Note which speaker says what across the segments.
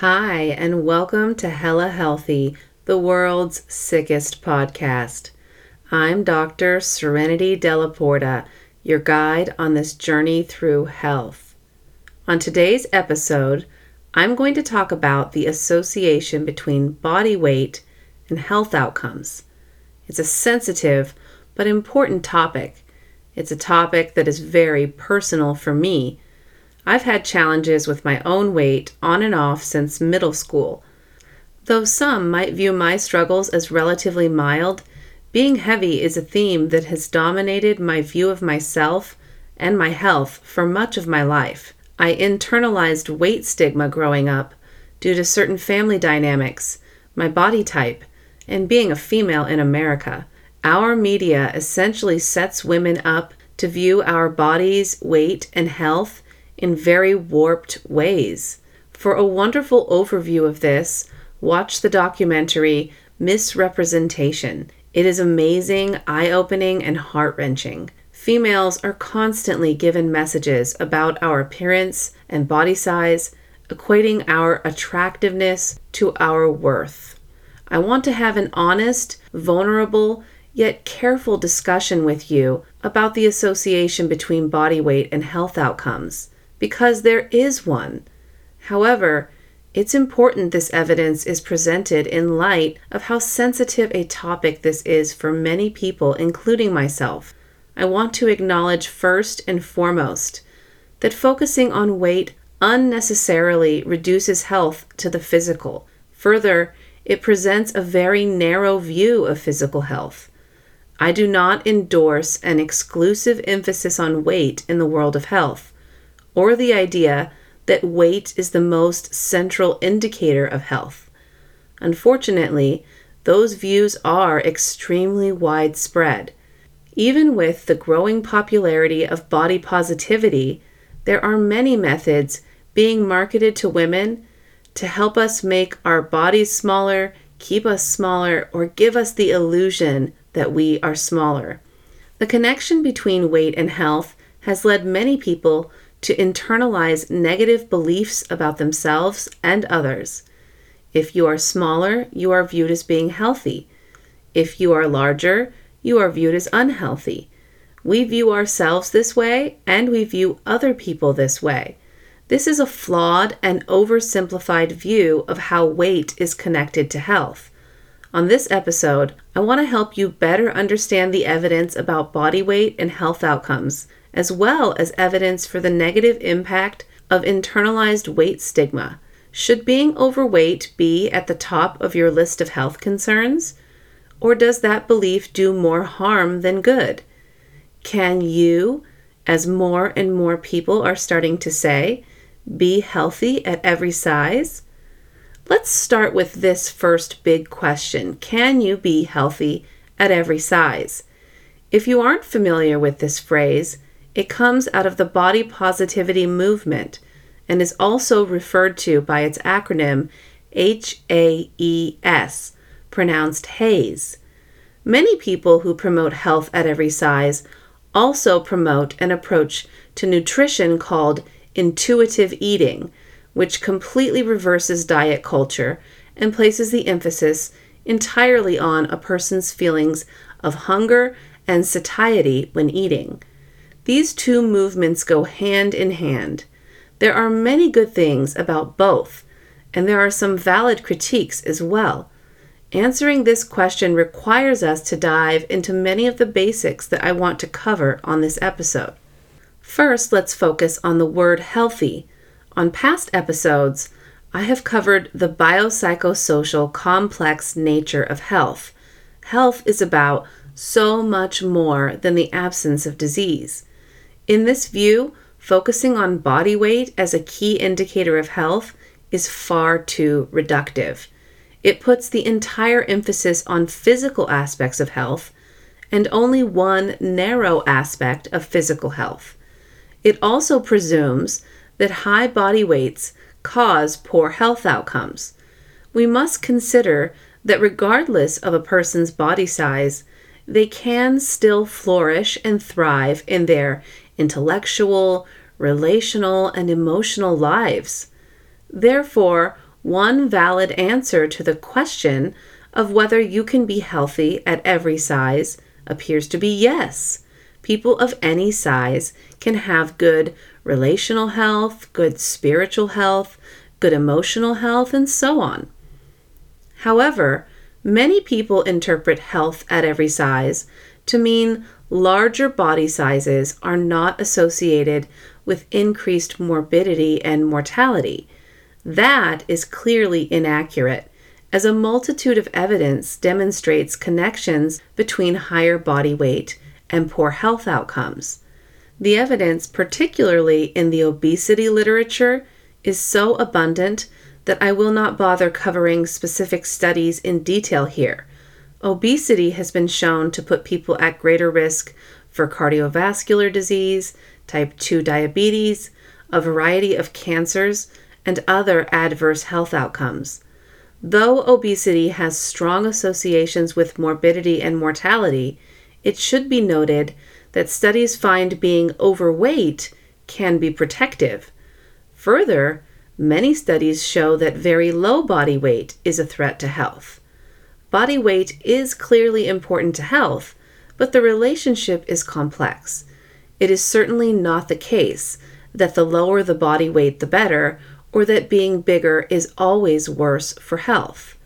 Speaker 1: Hi, and welcome to Hella Healthy, the world's sickest podcast. I'm Dr. Serenity Dellaporta, your guide on this journey through health. On today's episode, I'm going to talk about the association between body weight and health outcomes. It's a sensitive but important topic. It's a topic that is very personal for me. I've had challenges with my own weight on and off since middle school. Though some might view my struggles as relatively mild, being heavy is a theme that has dominated my view of myself and my health for much of my life. I internalized weight stigma growing up due to certain family dynamics, my body type, and being a female in America. Our media essentially sets women up to view our bodies, weight, and health in very warped ways. For a wonderful overview of this, watch the documentary Miss Representation. It is amazing, eye opening, and heart wrenching. Females are constantly given messages about our appearance and body size, equating our attractiveness to our worth. I want to have an honest, vulnerable, yet careful discussion with you about the association between body weight and health outcomes, because there is one. However, it's important this evidence is presented in light of how sensitive a topic this is for many people, including myself. I want to acknowledge first and foremost that focusing on weight unnecessarily reduces health to the physical. Further, it presents a very narrow view of physical health. I do not endorse an exclusive emphasis on weight in the world of health, or the idea that weight is the most central indicator of health. Unfortunately, those views are extremely widespread. Even with the growing popularity of body positivity, there are many methods being marketed to women to help us make our bodies smaller, keep us smaller, or give us the illusion that we are smaller. The connection between weight and health has led many people to internalize negative beliefs about themselves and others. If you are smaller, you are viewed as being healthy. If you are larger, you are viewed as unhealthy. We view ourselves this way, and we view other people this way. This is a flawed and oversimplified view of how weight is connected to health. On this episode, I want to help you better understand the evidence about body weight and health outcomes, as well as evidence for the negative impact of internalized weight stigma. Should being overweight be at the top of your list of health concerns? Or does that belief do more harm than good? Can you, as more and more people are starting to say, be healthy at every size? Let's start with this first big question Can you be healthy at every size? If you aren't familiar with this phrase, it comes out of the body positivity movement and is also referred to by its acronym HAES, pronounced HAZE. Many people who promote health at every size also promote an approach to nutrition called intuitive eating which completely reverses diet culture and places the emphasis entirely on a person's feelings of hunger and satiety when eating. These two movements go hand in hand. There are many good things about both, and there are some valid critiques as well. Answering this question requires us to dive into many of the basics that I want to cover on this episode. First, let's focus on the word healthy, on past episodes, I have covered the biopsychosocial complex nature of health. Health is about so much more than the absence of disease. In this view, focusing on body weight as a key indicator of health is far too reductive. It puts the entire emphasis on physical aspects of health and only one narrow aspect of physical health. It also presumes that high body weights cause poor health outcomes. We must consider that regardless of a person's body size, they can still flourish and thrive in their intellectual, relational, and emotional lives. Therefore, one valid answer to the question of whether you can be healthy at every size appears to be yes. People of any size can have good relational health, good spiritual health, good emotional health, and so on. However, many people interpret health at every size to mean larger body sizes are not associated with increased morbidity and mortality. That is clearly inaccurate, as a multitude of evidence demonstrates connections between higher body weight and poor health outcomes. The evidence, particularly in the obesity literature, is so abundant that I will not bother covering specific studies in detail here. Obesity has been shown to put people at greater risk for cardiovascular disease, type 2 diabetes, a variety of cancers, and other adverse health outcomes. Though obesity has strong associations with morbidity and mortality, it should be noted that studies find being overweight can be protective. Further, many studies show that very low body weight is a threat to health. Body weight is clearly important to health, but the relationship is complex. It is certainly not the case that the lower the body weight, the better, or that being bigger is always worse for health.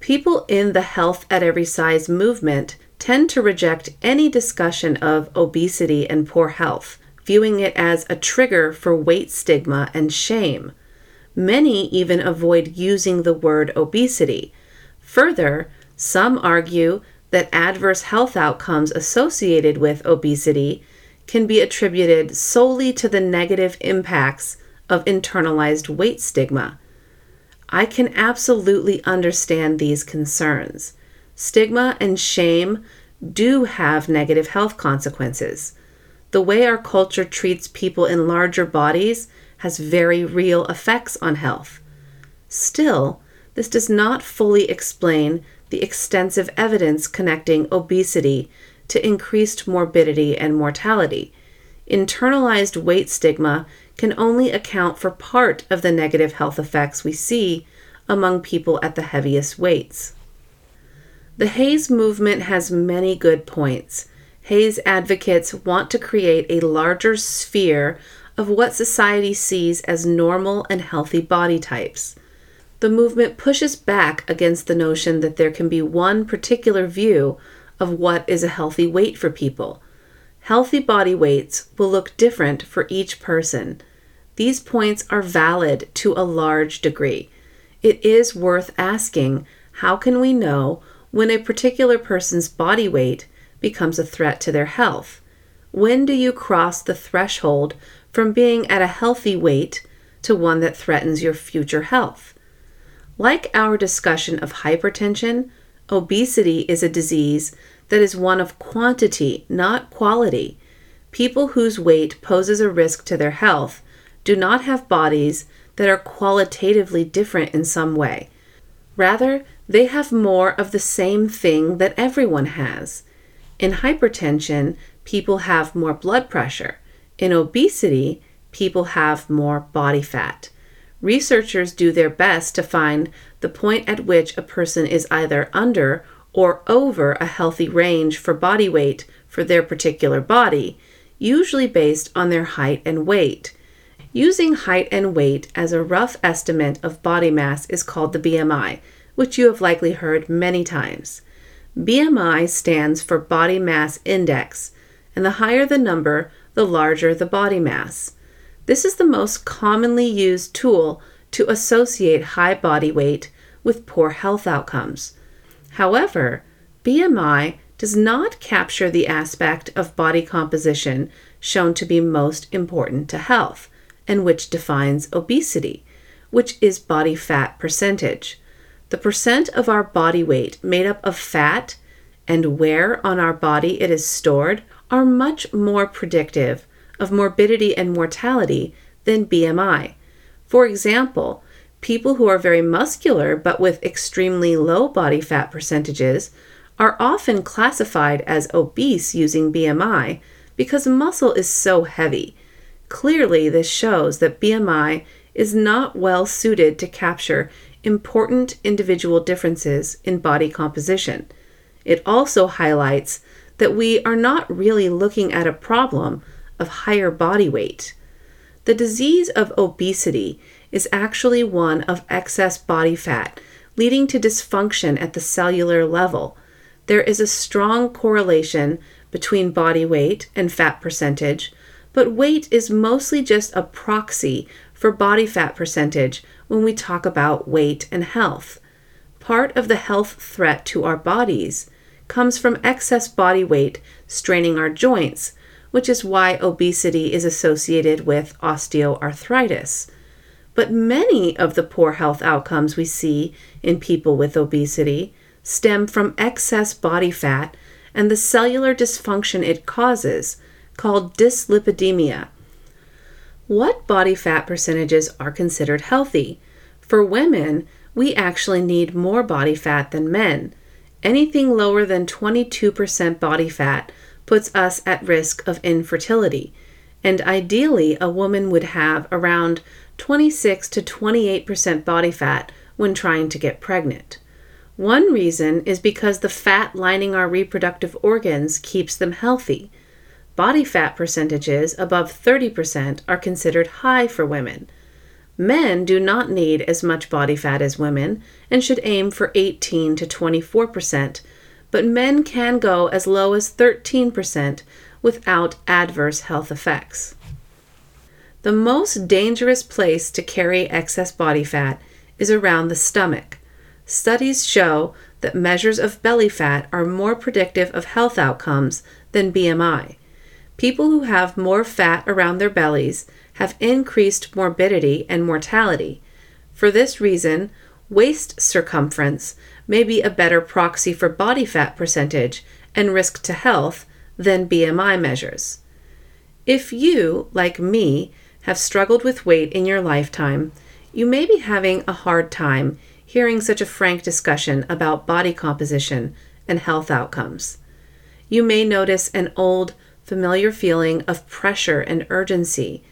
Speaker 1: People in the health at every size movement tend to reject any discussion of obesity and poor health, viewing it as a trigger for weight stigma and shame. Many even avoid using the word obesity. Further, some argue that adverse health outcomes associated with obesity can be attributed solely to the negative impacts of internalized weight stigma. I can absolutely understand these concerns. Stigma and shame do have negative health consequences. The way our culture treats people in larger bodies has very real effects on health. Still, this does not fully explain the extensive evidence connecting obesity to increased morbidity and mortality. Internalized weight stigma can only account for part of the negative health effects we see among people at the heaviest weights. The HAES movement has many good points. HAES advocates want to create a larger sphere of what society sees as normal and healthy body types. The movement pushes back against the notion that there can be one particular view of what is a healthy weight for people. Healthy body weights will look different for each person. These points are valid to a large degree. It is worth asking how can we know when a particular person's body weight becomes a threat to their health? When do you cross the threshold from being at a healthy weight to one that threatens your future health? Like our discussion of hypertension, obesity is a disease that is one of quantity, not quality. People whose weight poses a risk to their health do not have bodies that are qualitatively different in some way. Rather, they have more of the same thing that everyone has. In hypertension, people have more blood pressure. In obesity, people have more body fat. Researchers do their best to find the point at which a person is either under or over a healthy range for body weight for their particular body, usually based on their height and weight. Using height and weight as a rough estimate of body mass is called the BMI, which you have likely heard many times. BMI stands for Body Mass Index, and the higher the number, the larger the body mass. This is the most commonly used tool to associate high body weight with poor health outcomes. However, BMI does not capture the aspect of body composition shown to be most important to health, and which defines obesity, which is body fat percentage. The percent of our body weight made up of fat and where on our body it is stored are much more predictive of morbidity and mortality than BMI. For example, people who are very muscular but with extremely low body fat percentages are often classified as obese using BMI because muscle is so heavy. Clearly, this shows that BMI is not well suited to capture important individual differences in body composition. It also highlights that we are not really looking at a problem of higher body weight. The disease of obesity is actually one of excess body fat, leading to dysfunction at the cellular level. There is a strong correlation between body weight and fat percentage, but weight is mostly just a proxy for body fat percentage when we talk about weight and health. Part of the health threat to our bodies comes from excess body weight straining our joints, which is why obesity is associated with osteoarthritis. But many of the poor health outcomes we see in people with obesity stem from excess body fat and the cellular dysfunction it causes, called dyslipidemia, what body fat percentages are considered healthy? For women, we actually need more body fat than men. Anything lower than 22% body fat puts us at risk of infertility, and ideally, a woman would have around 26 to 28% body fat when trying to get pregnant. One reason is because the fat lining our reproductive organs keeps them healthy. Body fat percentages above 30% are considered high for women. Men do not need as much body fat as women and should aim for 18 to 24%, but men can go as low as 13% without adverse health effects. The most dangerous place to carry excess body fat is around the stomach. Studies show that measures of belly fat are more predictive of health outcomes than BMI. People who have more fat around their bellies have increased morbidity and mortality. For this reason, waist circumference may be a better proxy for body fat percentage and risk to health than BMI measures. If you, like me, have struggled with weight in your lifetime, you may be having a hard time hearing such a frank discussion about body composition and health outcomes. You may notice an old, familiar feeling of pressure and urgency.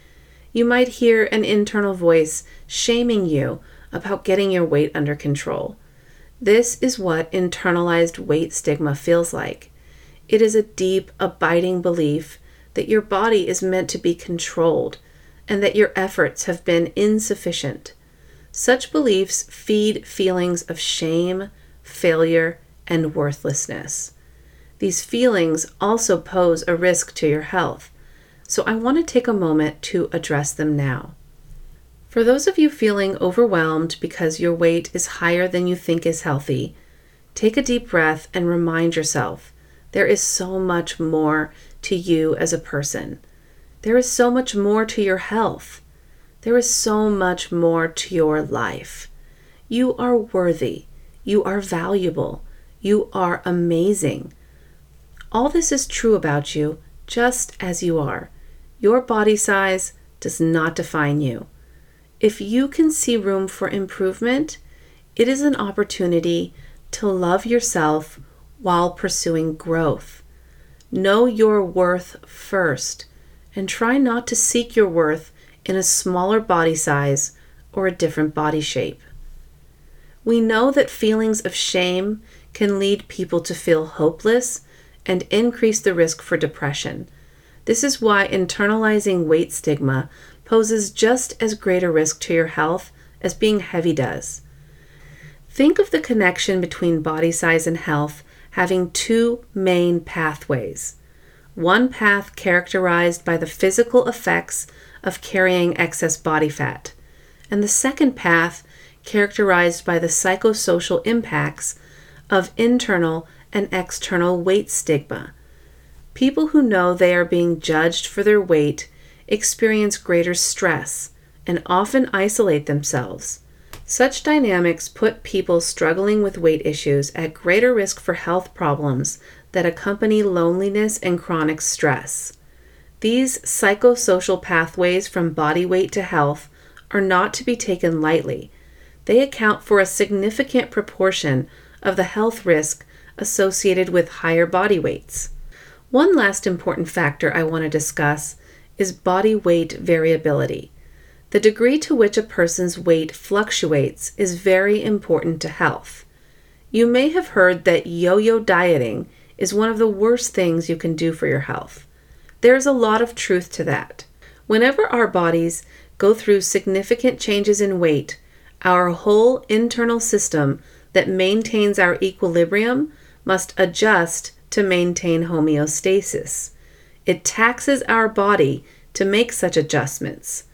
Speaker 1: You might hear an internal voice shaming you about getting your weight under control. This is what internalized weight stigma feels like. It is a deep, abiding belief that your body is meant to be controlled and that your efforts have been insufficient. Such beliefs feed feelings of shame, failure, and worthlessness. These feelings also pose a risk to your health, so I want to take a moment to address them now. For those of you feeling overwhelmed because your weight is higher than you think is healthy, take a deep breath and remind yourself there is so much more to you as a person. There is so much more to your health. There is so much more to your life. You are worthy. You are valuable. You are amazing. All this is true about you, just as you are. Your body size does not define you. If you can see room for improvement, it is an opportunity to love yourself while pursuing growth. Know your worth first and try not to seek your worth in a smaller body size or a different body shape. We know that feelings of shame can lead people to feel hopeless and increase the risk for depression. This is why internalizing weight stigma poses just as great a risk to your health as being heavy does. Think of the connection between body size and health having two main pathways. One path characterized by the physical effects of carrying excess body fat, and the second path characterized by the psychosocial impacts of internal and external weight stigma. People who know they are being judged for their weight experience greater stress and often isolate themselves. Such dynamics put people struggling with weight issues at greater risk for health problems that accompany loneliness and chronic stress. These psychosocial pathways from body weight to health are not to be taken lightly. They account for a significant proportion of the health risk associated with higher body weights. One last important factor I want to discuss is body weight variability. The degree to which a person's weight fluctuates is very important to health. You may have heard that yo yo dieting is one of the worst things you can do for your health. There's a lot of truth to that. Whenever our bodies go through significant changes in weight, our whole internal system that maintains our equilibrium must adjust to maintain homeostasis. It taxes our body to make such adjustments.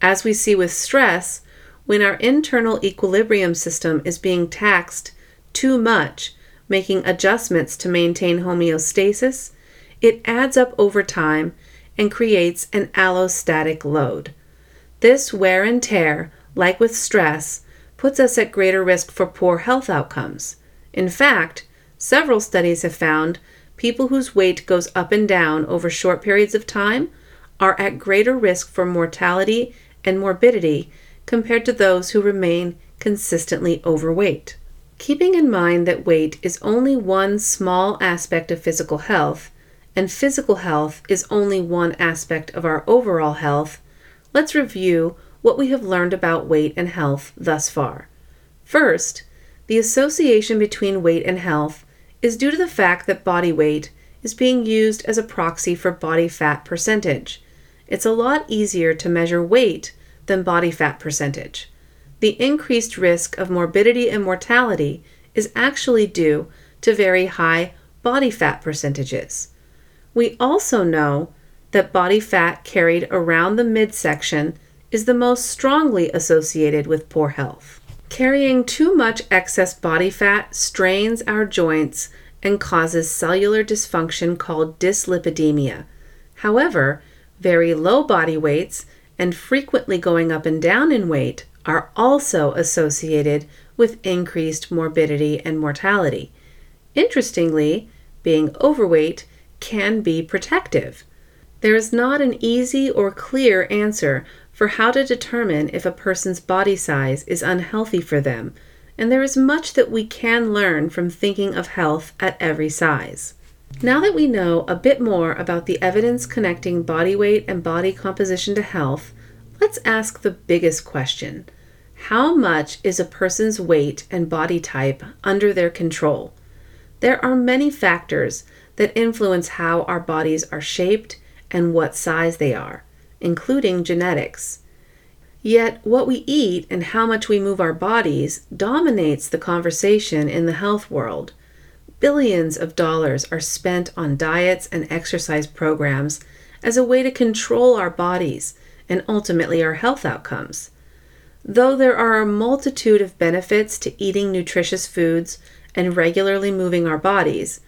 Speaker 1: As we see with stress, when our internal equilibrium system is being taxed too much, making adjustments to maintain homeostasis, it adds up over time and creates an allostatic load. This wear and tear, like with stress, puts us at greater risk for poor health outcomes. In fact, several studies have found people whose weight goes up and down over short periods of time are at greater risk for mortality and morbidity compared to those who remain consistently overweight. Keeping in mind that weight is only one small aspect of physical health, and physical health is only one aspect of our overall health, let's review what we have learned about weight and health thus far. First, the association between weight and health is due to the fact that body weight is being used as a proxy for body fat percentage. It's a lot easier to measure weight than body fat percentage the increased risk of morbidity and mortality is actually due to very high body fat percentages. We also know that body fat carried around the midsection is the most strongly associated with poor health. Carrying too much excess body fat strains our joints and causes cellular dysfunction called dyslipidemia. However, very low body weights and frequently going up and down in weight are also associated with increased morbidity and mortality. Interestingly, being overweight can be protective. There is not an easy or clear answer for how to determine if a person's body size is unhealthy for them, and there is much that we can learn from thinking of health at every size. Now that we know a bit more about the evidence connecting body weight and body composition to health, Let's ask the biggest question How much is a person's weight and body type under their control? There are many factors that influence how our bodies are shaped and what size they are, including genetics. Yet, what we eat and how much we move our bodies dominates the conversation in the health world. Billions of dollars are spent on diets and exercise programs as a way to control our bodies and ultimately our health outcomes. Though there are a multitude of benefits to eating nutritious foods and regularly moving our bodies,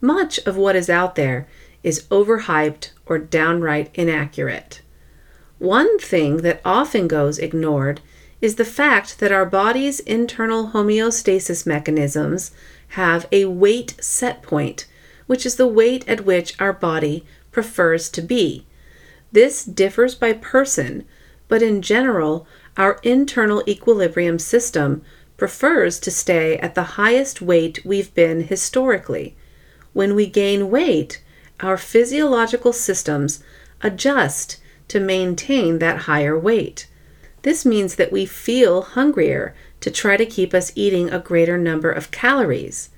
Speaker 1: much of what is out there is overhyped or downright inaccurate. One thing that often goes ignored is the fact that our body's internal homeostasis mechanisms have a weight set point, which is the weight at which our body prefers to be, this differs by person, but in general, our internal equilibrium system prefers to stay at the highest weight we've been historically. When we gain weight, our physiological systems adjust to maintain that higher weight. This means that we feel hungrier to try to keep us eating a greater number of calories.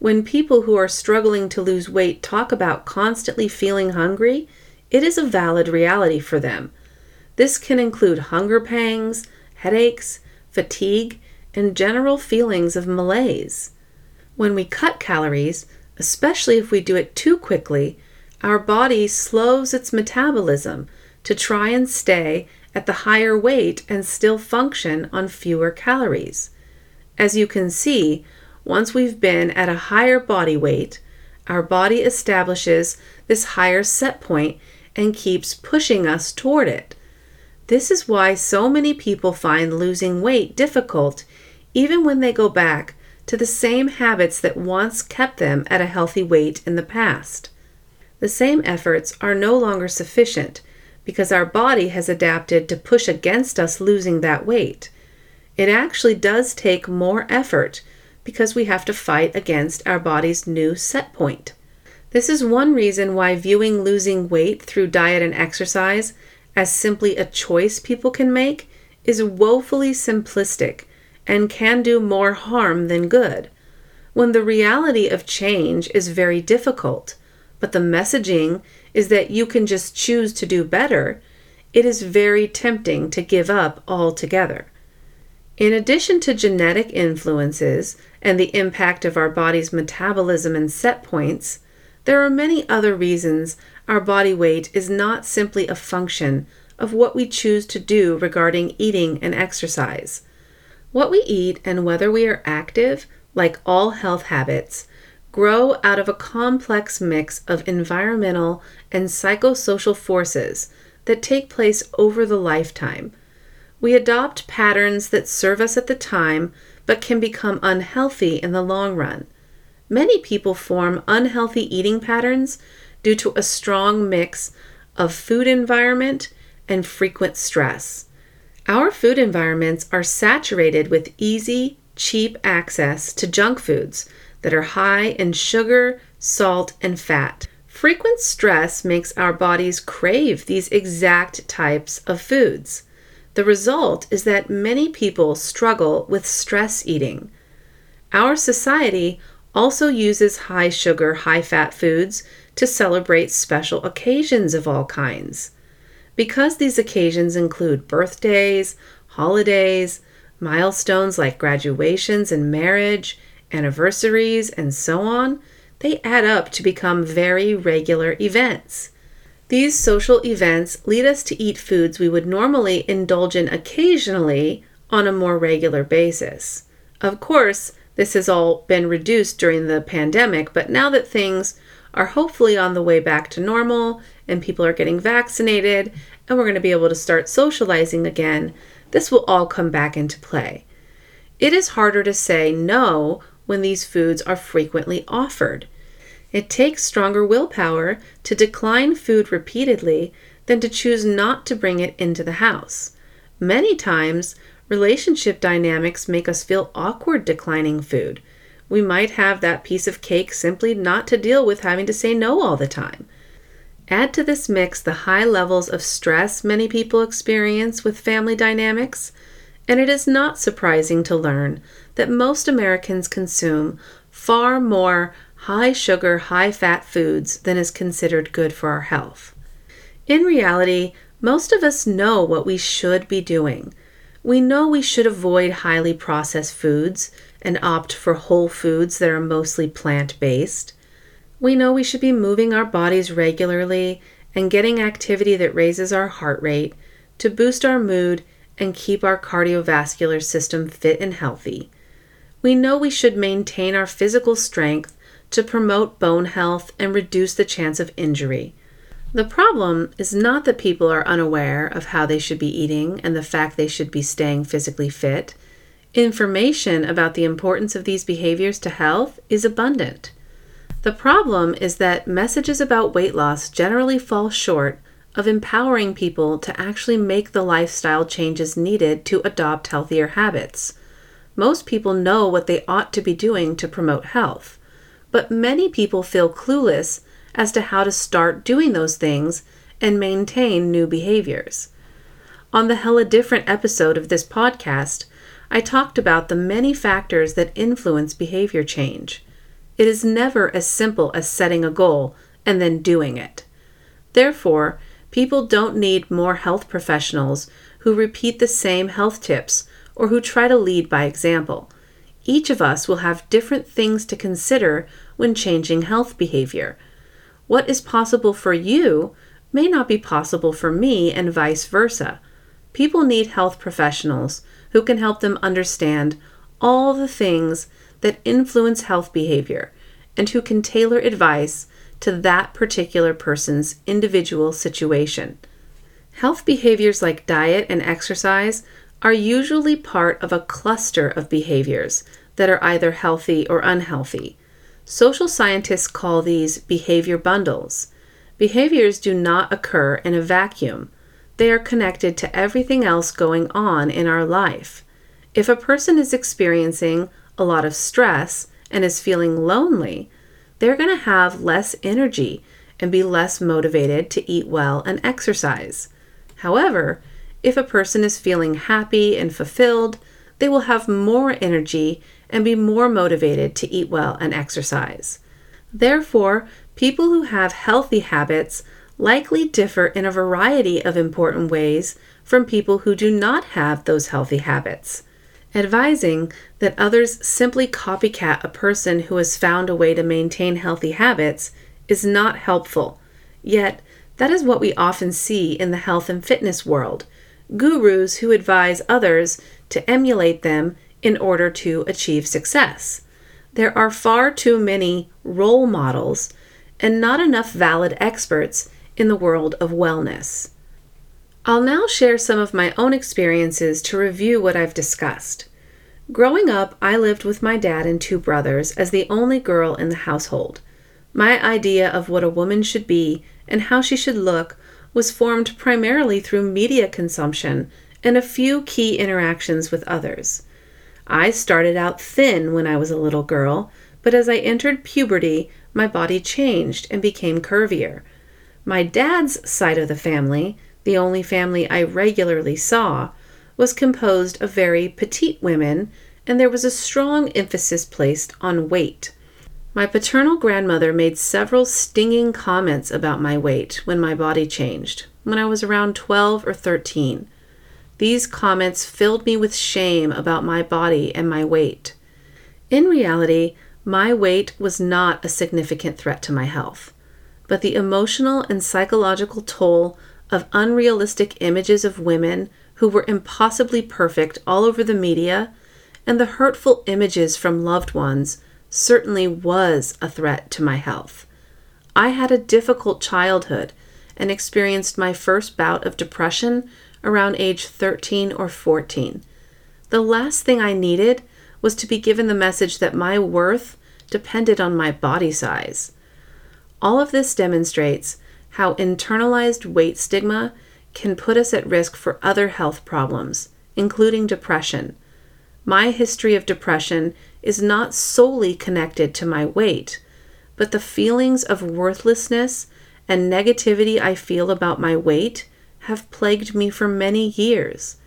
Speaker 1: When people who are struggling to lose weight talk about constantly feeling hungry, it is a valid reality for them. This can include hunger pangs, headaches, fatigue, and general feelings of malaise. When we cut calories, especially if we do it too quickly, our body slows its metabolism to try and stay at the higher weight and still function on fewer calories. As you can see, once we've been at a higher body weight, our body establishes this higher set point and keeps pushing us toward it. This is why so many people find losing weight difficult, even when they go back to the same habits that once kept them at a healthy weight in the past. The same efforts are no longer sufficient because our body has adapted to push against us losing that weight. It actually does take more effort because we have to fight against our body's new set point. This is one reason why viewing losing weight through diet and exercise as simply a choice people can make is woefully simplistic and can do more harm than good, when the reality of change is very difficult, but the messaging is that you can just choose to do better, it is very tempting to give up altogether. In addition to genetic influences and the impact of our body's metabolism and set points, there are many other reasons our body weight is not simply a function of what we choose to do regarding eating and exercise. What we eat and whether we are active, like all health habits, grow out of a complex mix of environmental and psychosocial forces that take place over the lifetime we adopt patterns that serve us at the time but can become unhealthy in the long run. Many people form unhealthy eating patterns due to a strong mix of food environment and frequent stress. Our food environments are saturated with easy, cheap access to junk foods that are high in sugar, salt, and fat. Frequent stress makes our bodies crave these exact types of foods. The result is that many people struggle with stress eating. Our society also uses high sugar, high fat foods to celebrate special occasions of all kinds. Because these occasions include birthdays, holidays, milestones like graduations and marriage, anniversaries, and so on, they add up to become very regular events. These social events lead us to eat foods we would normally indulge in occasionally on a more regular basis. Of course, this has all been reduced during the pandemic, but now that things are hopefully on the way back to normal and people are getting vaccinated and we're going to be able to start socializing again, this will all come back into play. It is harder to say no when these foods are frequently offered. It takes stronger willpower to decline food repeatedly than to choose not to bring it into the house. Many times, relationship dynamics make us feel awkward declining food. We might have that piece of cake simply not to deal with having to say no all the time. Add to this mix the high levels of stress many people experience with family dynamics, and it is not surprising to learn that most Americans consume far more high sugar, high fat foods than is considered good for our health. In reality, most of us know what we should be doing. We know we should avoid highly processed foods and opt for whole foods that are mostly plant based. We know we should be moving our bodies regularly and getting activity that raises our heart rate to boost our mood and keep our cardiovascular system fit and healthy. We know we should maintain our physical strength to promote bone health and reduce the chance of injury. The problem is not that people are unaware of how they should be eating and the fact they should be staying physically fit. Information about the importance of these behaviors to health is abundant. The problem is that messages about weight loss generally fall short of empowering people to actually make the lifestyle changes needed to adopt healthier habits. Most people know what they ought to be doing to promote health but many people feel clueless as to how to start doing those things and maintain new behaviors. On the Hella Different episode of this podcast, I talked about the many factors that influence behavior change. It is never as simple as setting a goal and then doing it. Therefore, people don't need more health professionals who repeat the same health tips or who try to lead by example. Each of us will have different things to consider when changing health behavior. What is possible for you may not be possible for me, and vice versa. People need health professionals who can help them understand all the things that influence health behavior and who can tailor advice to that particular person's individual situation. Health behaviors like diet and exercise are usually part of a cluster of behaviors that are either healthy or unhealthy. Social scientists call these behavior bundles. Behaviors do not occur in a vacuum. They are connected to everything else going on in our life. If a person is experiencing a lot of stress and is feeling lonely, they're going to have less energy and be less motivated to eat well and exercise. However, if a person is feeling happy and fulfilled, they will have more energy and be more motivated to eat well and exercise. Therefore, people who have healthy habits likely differ in a variety of important ways from people who do not have those healthy habits. Advising that others simply copycat a person who has found a way to maintain healthy habits is not helpful. Yet, that is what we often see in the health and fitness world gurus who advise others to emulate them in order to achieve success. There are far too many role models and not enough valid experts in the world of wellness. I'll now share some of my own experiences to review what I've discussed. Growing up, I lived with my dad and two brothers as the only girl in the household. My idea of what a woman should be and how she should look was formed primarily through media consumption and a few key interactions with others. I started out thin when I was a little girl, but as I entered puberty, my body changed and became curvier. My dad's side of the family, the only family I regularly saw, was composed of very petite women, and there was a strong emphasis placed on weight. My paternal grandmother made several stinging comments about my weight when my body changed, when I was around 12 or 13. These comments filled me with shame about my body and my weight. In reality, my weight was not a significant threat to my health but the emotional and psychological toll of unrealistic images of women who were impossibly perfect all over the media and the hurtful images from loved ones certainly was a threat to my health. I had a difficult childhood and experienced my first bout of depression around age 13 or 14. The last thing I needed was to be given the message that my worth depended on my body size. All of this demonstrates how internalized weight stigma can put us at risk for other health problems, including depression. My history of depression is not solely connected to my weight, but the feelings of worthlessness and negativity I feel about my weight have plagued me for many years.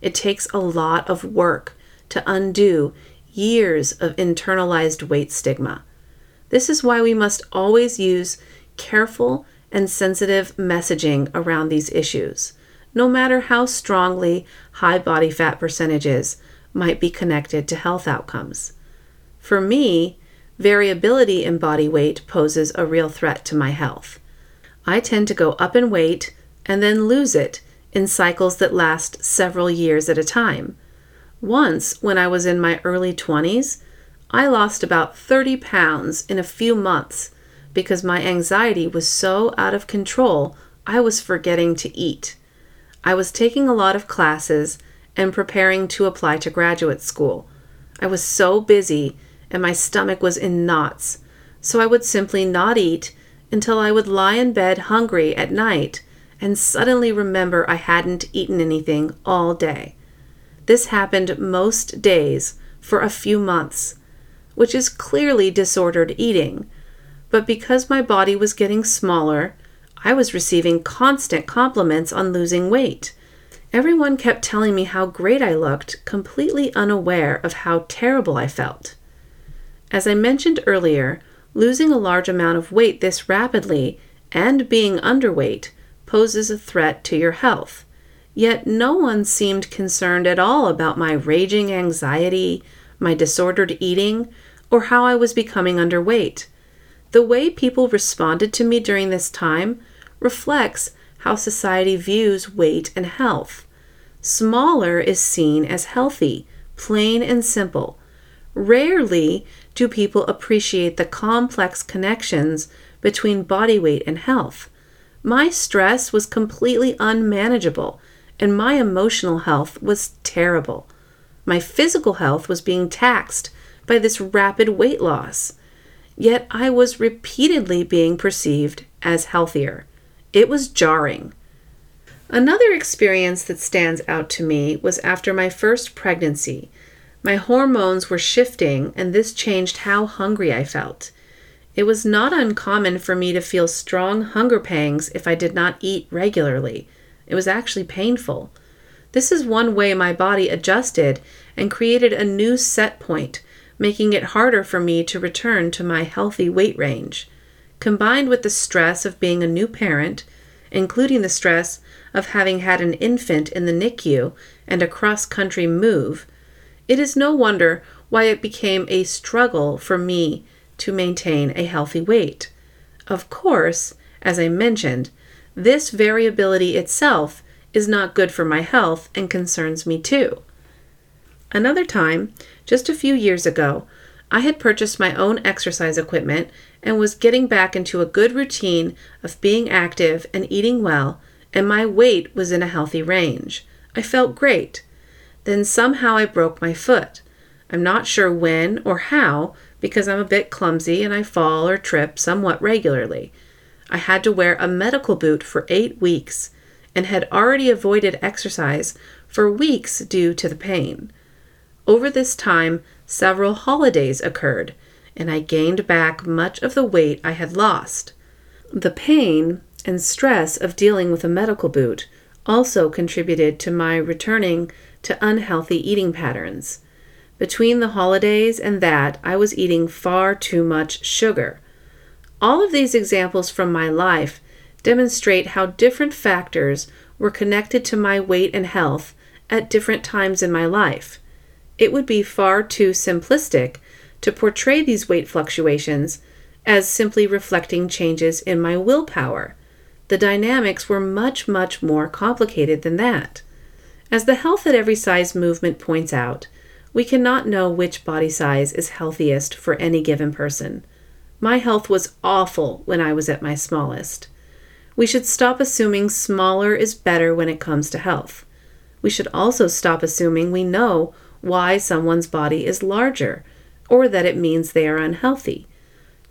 Speaker 1: It takes a lot of work to undo years of internalized weight stigma. This is why we must always use careful and sensitive messaging around these issues, no matter how strongly high body fat percentages might be connected to health outcomes. For me, variability in body weight poses a real threat to my health. I tend to go up in weight and then lose it in cycles that last several years at a time. Once, when I was in my early 20s, I lost about 30 pounds in a few months because my anxiety was so out of control, I was forgetting to eat. I was taking a lot of classes and preparing to apply to graduate school. I was so busy and my stomach was in knots, so I would simply not eat until I would lie in bed hungry at night and suddenly remember I hadn't eaten anything all day. This happened most days for a few months which is clearly disordered eating. But because my body was getting smaller, I was receiving constant compliments on losing weight. Everyone kept telling me how great I looked, completely unaware of how terrible I felt. As I mentioned earlier, losing a large amount of weight this rapidly and being underweight poses a threat to your health. Yet no one seemed concerned at all about my raging anxiety, my disordered eating, or how I was becoming underweight. The way people responded to me during this time reflects how society views weight and health. Smaller is seen as healthy, plain and simple. Rarely do people appreciate the complex connections between body weight and health. My stress was completely unmanageable, and my emotional health was terrible. My physical health was being taxed by this rapid weight loss. Yet I was repeatedly being perceived as healthier. It was jarring. Another experience that stands out to me was after my first pregnancy. My hormones were shifting, and this changed how hungry I felt. It was not uncommon for me to feel strong hunger pangs if I did not eat regularly. It was actually painful. This is one way my body adjusted and created a new set point, making it harder for me to return to my healthy weight range. Combined with the stress of being a new parent, including the stress of having had an infant in the NICU and a cross country move, it is no wonder why it became a struggle for me to maintain a healthy weight. Of course, as I mentioned, this variability itself is not good for my health and concerns me too. Another time, just a few years ago, I had purchased my own exercise equipment and was getting back into a good routine of being active and eating well, and my weight was in a healthy range. I felt great. Then somehow I broke my foot. I'm not sure when or how because I'm a bit clumsy and I fall or trip somewhat regularly. I had to wear a medical boot for eight weeks and had already avoided exercise for weeks due to the pain. Over this time, several holidays occurred, and I gained back much of the weight I had lost. The pain and stress of dealing with a medical boot also contributed to my returning to unhealthy eating patterns. Between the holidays and that, I was eating far too much sugar. All of these examples from my life demonstrate how different factors were connected to my weight and health at different times in my life. It would be far too simplistic to portray these weight fluctuations as simply reflecting changes in my willpower. The dynamics were much, much more complicated than that. As the Health at Every Size movement points out, we cannot know which body size is healthiest for any given person. My health was awful when I was at my smallest. We should stop assuming smaller is better when it comes to health. We should also stop assuming we know why someone's body is larger or that it means they are unhealthy.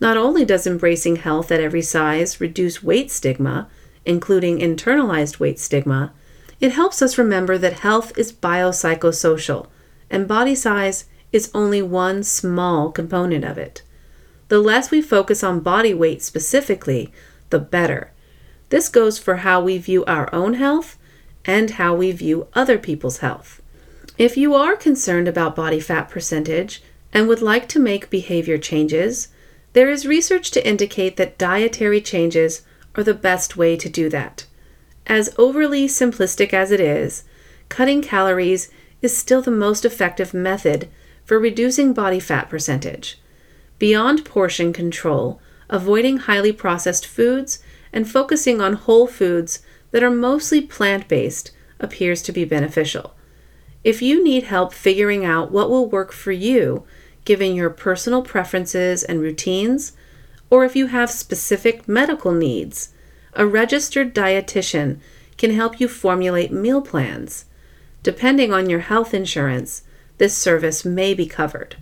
Speaker 1: Not only does embracing health at every size reduce weight stigma, including internalized weight stigma, it helps us remember that health is biopsychosocial, and body size is only one small component of it. The less we focus on body weight specifically, the better. This goes for how we view our own health and how we view other people's health. If you are concerned about body fat percentage and would like to make behavior changes, there is research to indicate that dietary changes are the best way to do that. As overly simplistic as it is, cutting calories is still the most effective method for reducing body fat percentage. Beyond portion control, avoiding highly processed foods and focusing on whole foods that are mostly plant based appears to be beneficial. If you need help figuring out what will work for you, given your personal preferences and routines, or if you have specific medical needs, a registered dietitian can help you formulate meal plans. Depending on your health insurance, this service may be covered.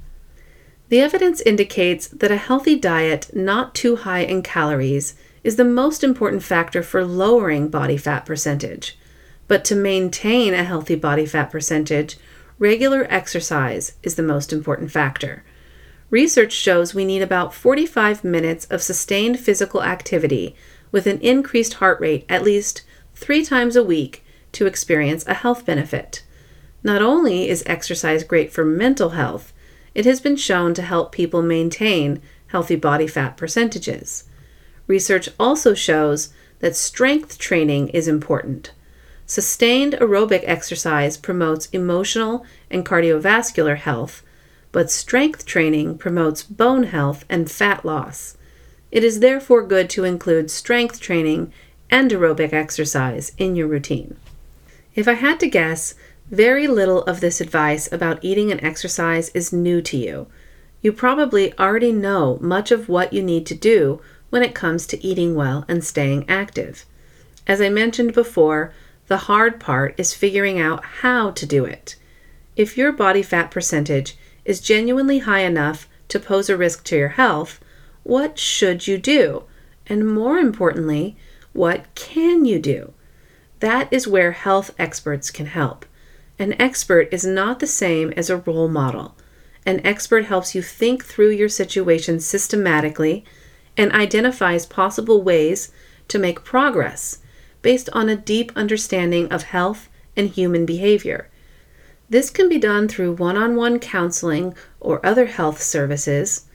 Speaker 1: The evidence indicates that a healthy diet not too high in calories is the most important factor for lowering body fat percentage. But to maintain a healthy body fat percentage, regular exercise is the most important factor. Research shows we need about 45 minutes of sustained physical activity with an increased heart rate at least three times a week to experience a health benefit. Not only is exercise great for mental health, it has been shown to help people maintain healthy body fat percentages. Research also shows that strength training is important. Sustained aerobic exercise promotes emotional and cardiovascular health, but strength training promotes bone health and fat loss. It is therefore good to include strength training and aerobic exercise in your routine. If I had to guess, very little of this advice about eating and exercise is new to you. You probably already know much of what you need to do when it comes to eating well and staying active. As I mentioned before, the hard part is figuring out how to do it. If your body fat percentage is genuinely high enough to pose a risk to your health, what should you do? And more importantly, what can you do? That is where health experts can help. An expert is not the same as a role model. An expert helps you think through your situation systematically and identifies possible ways to make progress, based on a deep understanding of health and human behavior. This can be done through one on one counseling or other health services,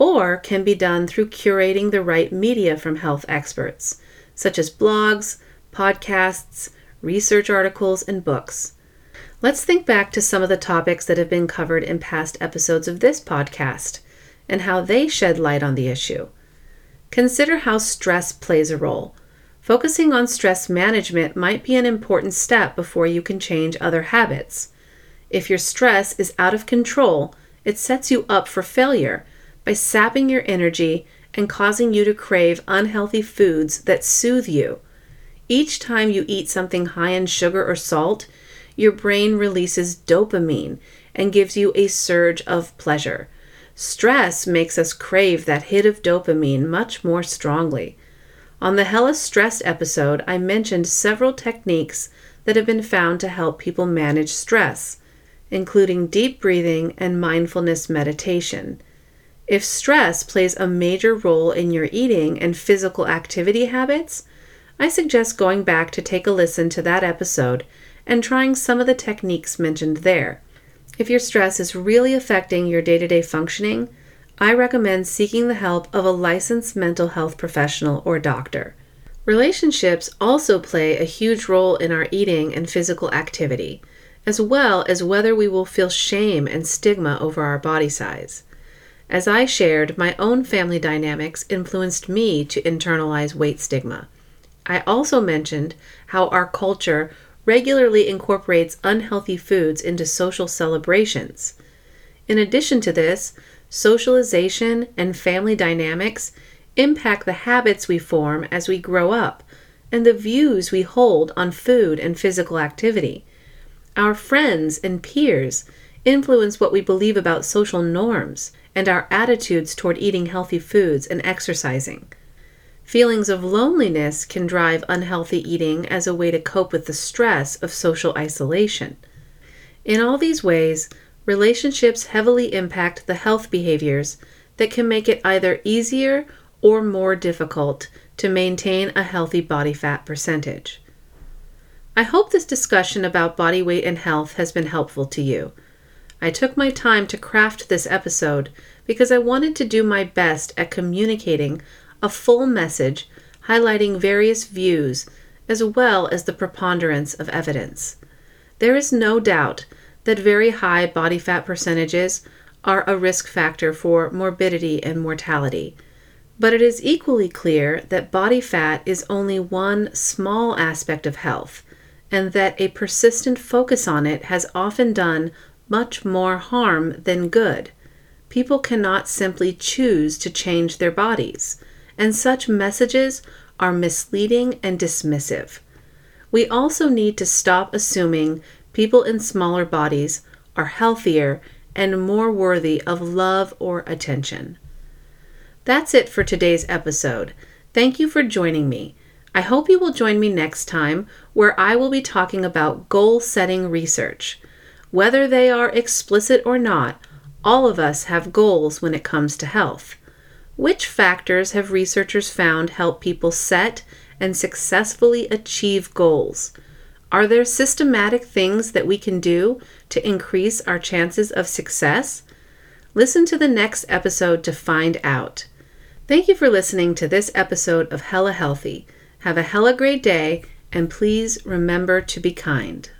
Speaker 1: or can be done through curating the right media from health experts, such as blogs, podcasts, research articles, and books. Let's think back to some of the topics that have been covered in past episodes of this podcast and how they shed light on the issue. Consider how stress plays a role. Focusing on stress management might be an important step before you can change other habits. If your stress is out of control, it sets you up for failure by sapping your energy and causing you to crave unhealthy foods that soothe you. Each time you eat something high in sugar or salt, your brain releases dopamine and gives you a surge of pleasure. Stress makes us crave that hit of dopamine much more strongly. On the Hella Stressed episode, I mentioned several techniques that have been found to help people manage stress, including deep breathing and mindfulness meditation. If stress plays a major role in your eating and physical activity habits, I suggest going back to take a listen to that episode and trying some of the techniques mentioned there. If your stress is really affecting your day to day functioning, I recommend seeking the help of a licensed mental health professional or doctor. Relationships also play a huge role in our eating and physical activity, as well as whether we will feel shame and stigma over our body size. As I shared, my own family dynamics influenced me to internalize weight stigma. I also mentioned how our culture regularly incorporates unhealthy foods into social celebrations. In addition to this, socialization and family dynamics impact the habits we form as we grow up and the views we hold on food and physical activity. Our friends and peers influence what we believe about social norms and our attitudes toward eating healthy foods and exercising. Feelings of loneliness can drive unhealthy eating as a way to cope with the stress of social isolation. In all these ways, relationships heavily impact the health behaviors that can make it either easier or more difficult to maintain a healthy body fat percentage. I hope this discussion about body weight and health has been helpful to you. I took my time to craft this episode because I wanted to do my best at communicating a full message highlighting various views as well as the preponderance of evidence. There is no doubt that very high body fat percentages are a risk factor for morbidity and mortality. But it is equally clear that body fat is only one small aspect of health, and that a persistent focus on it has often done much more harm than good. People cannot simply choose to change their bodies and such messages are misleading and dismissive. We also need to stop assuming people in smaller bodies are healthier and more worthy of love or attention. That's it for today's episode. Thank you for joining me. I hope you will join me next time where I will be talking about goal setting research. Whether they are explicit or not, all of us have goals when it comes to health. Which factors have researchers found help people set and successfully achieve goals? Are there systematic things that we can do to increase our chances of success? Listen to the next episode to find out. Thank you for listening to this episode of Hella Healthy. Have a hella great day, and please remember to be kind.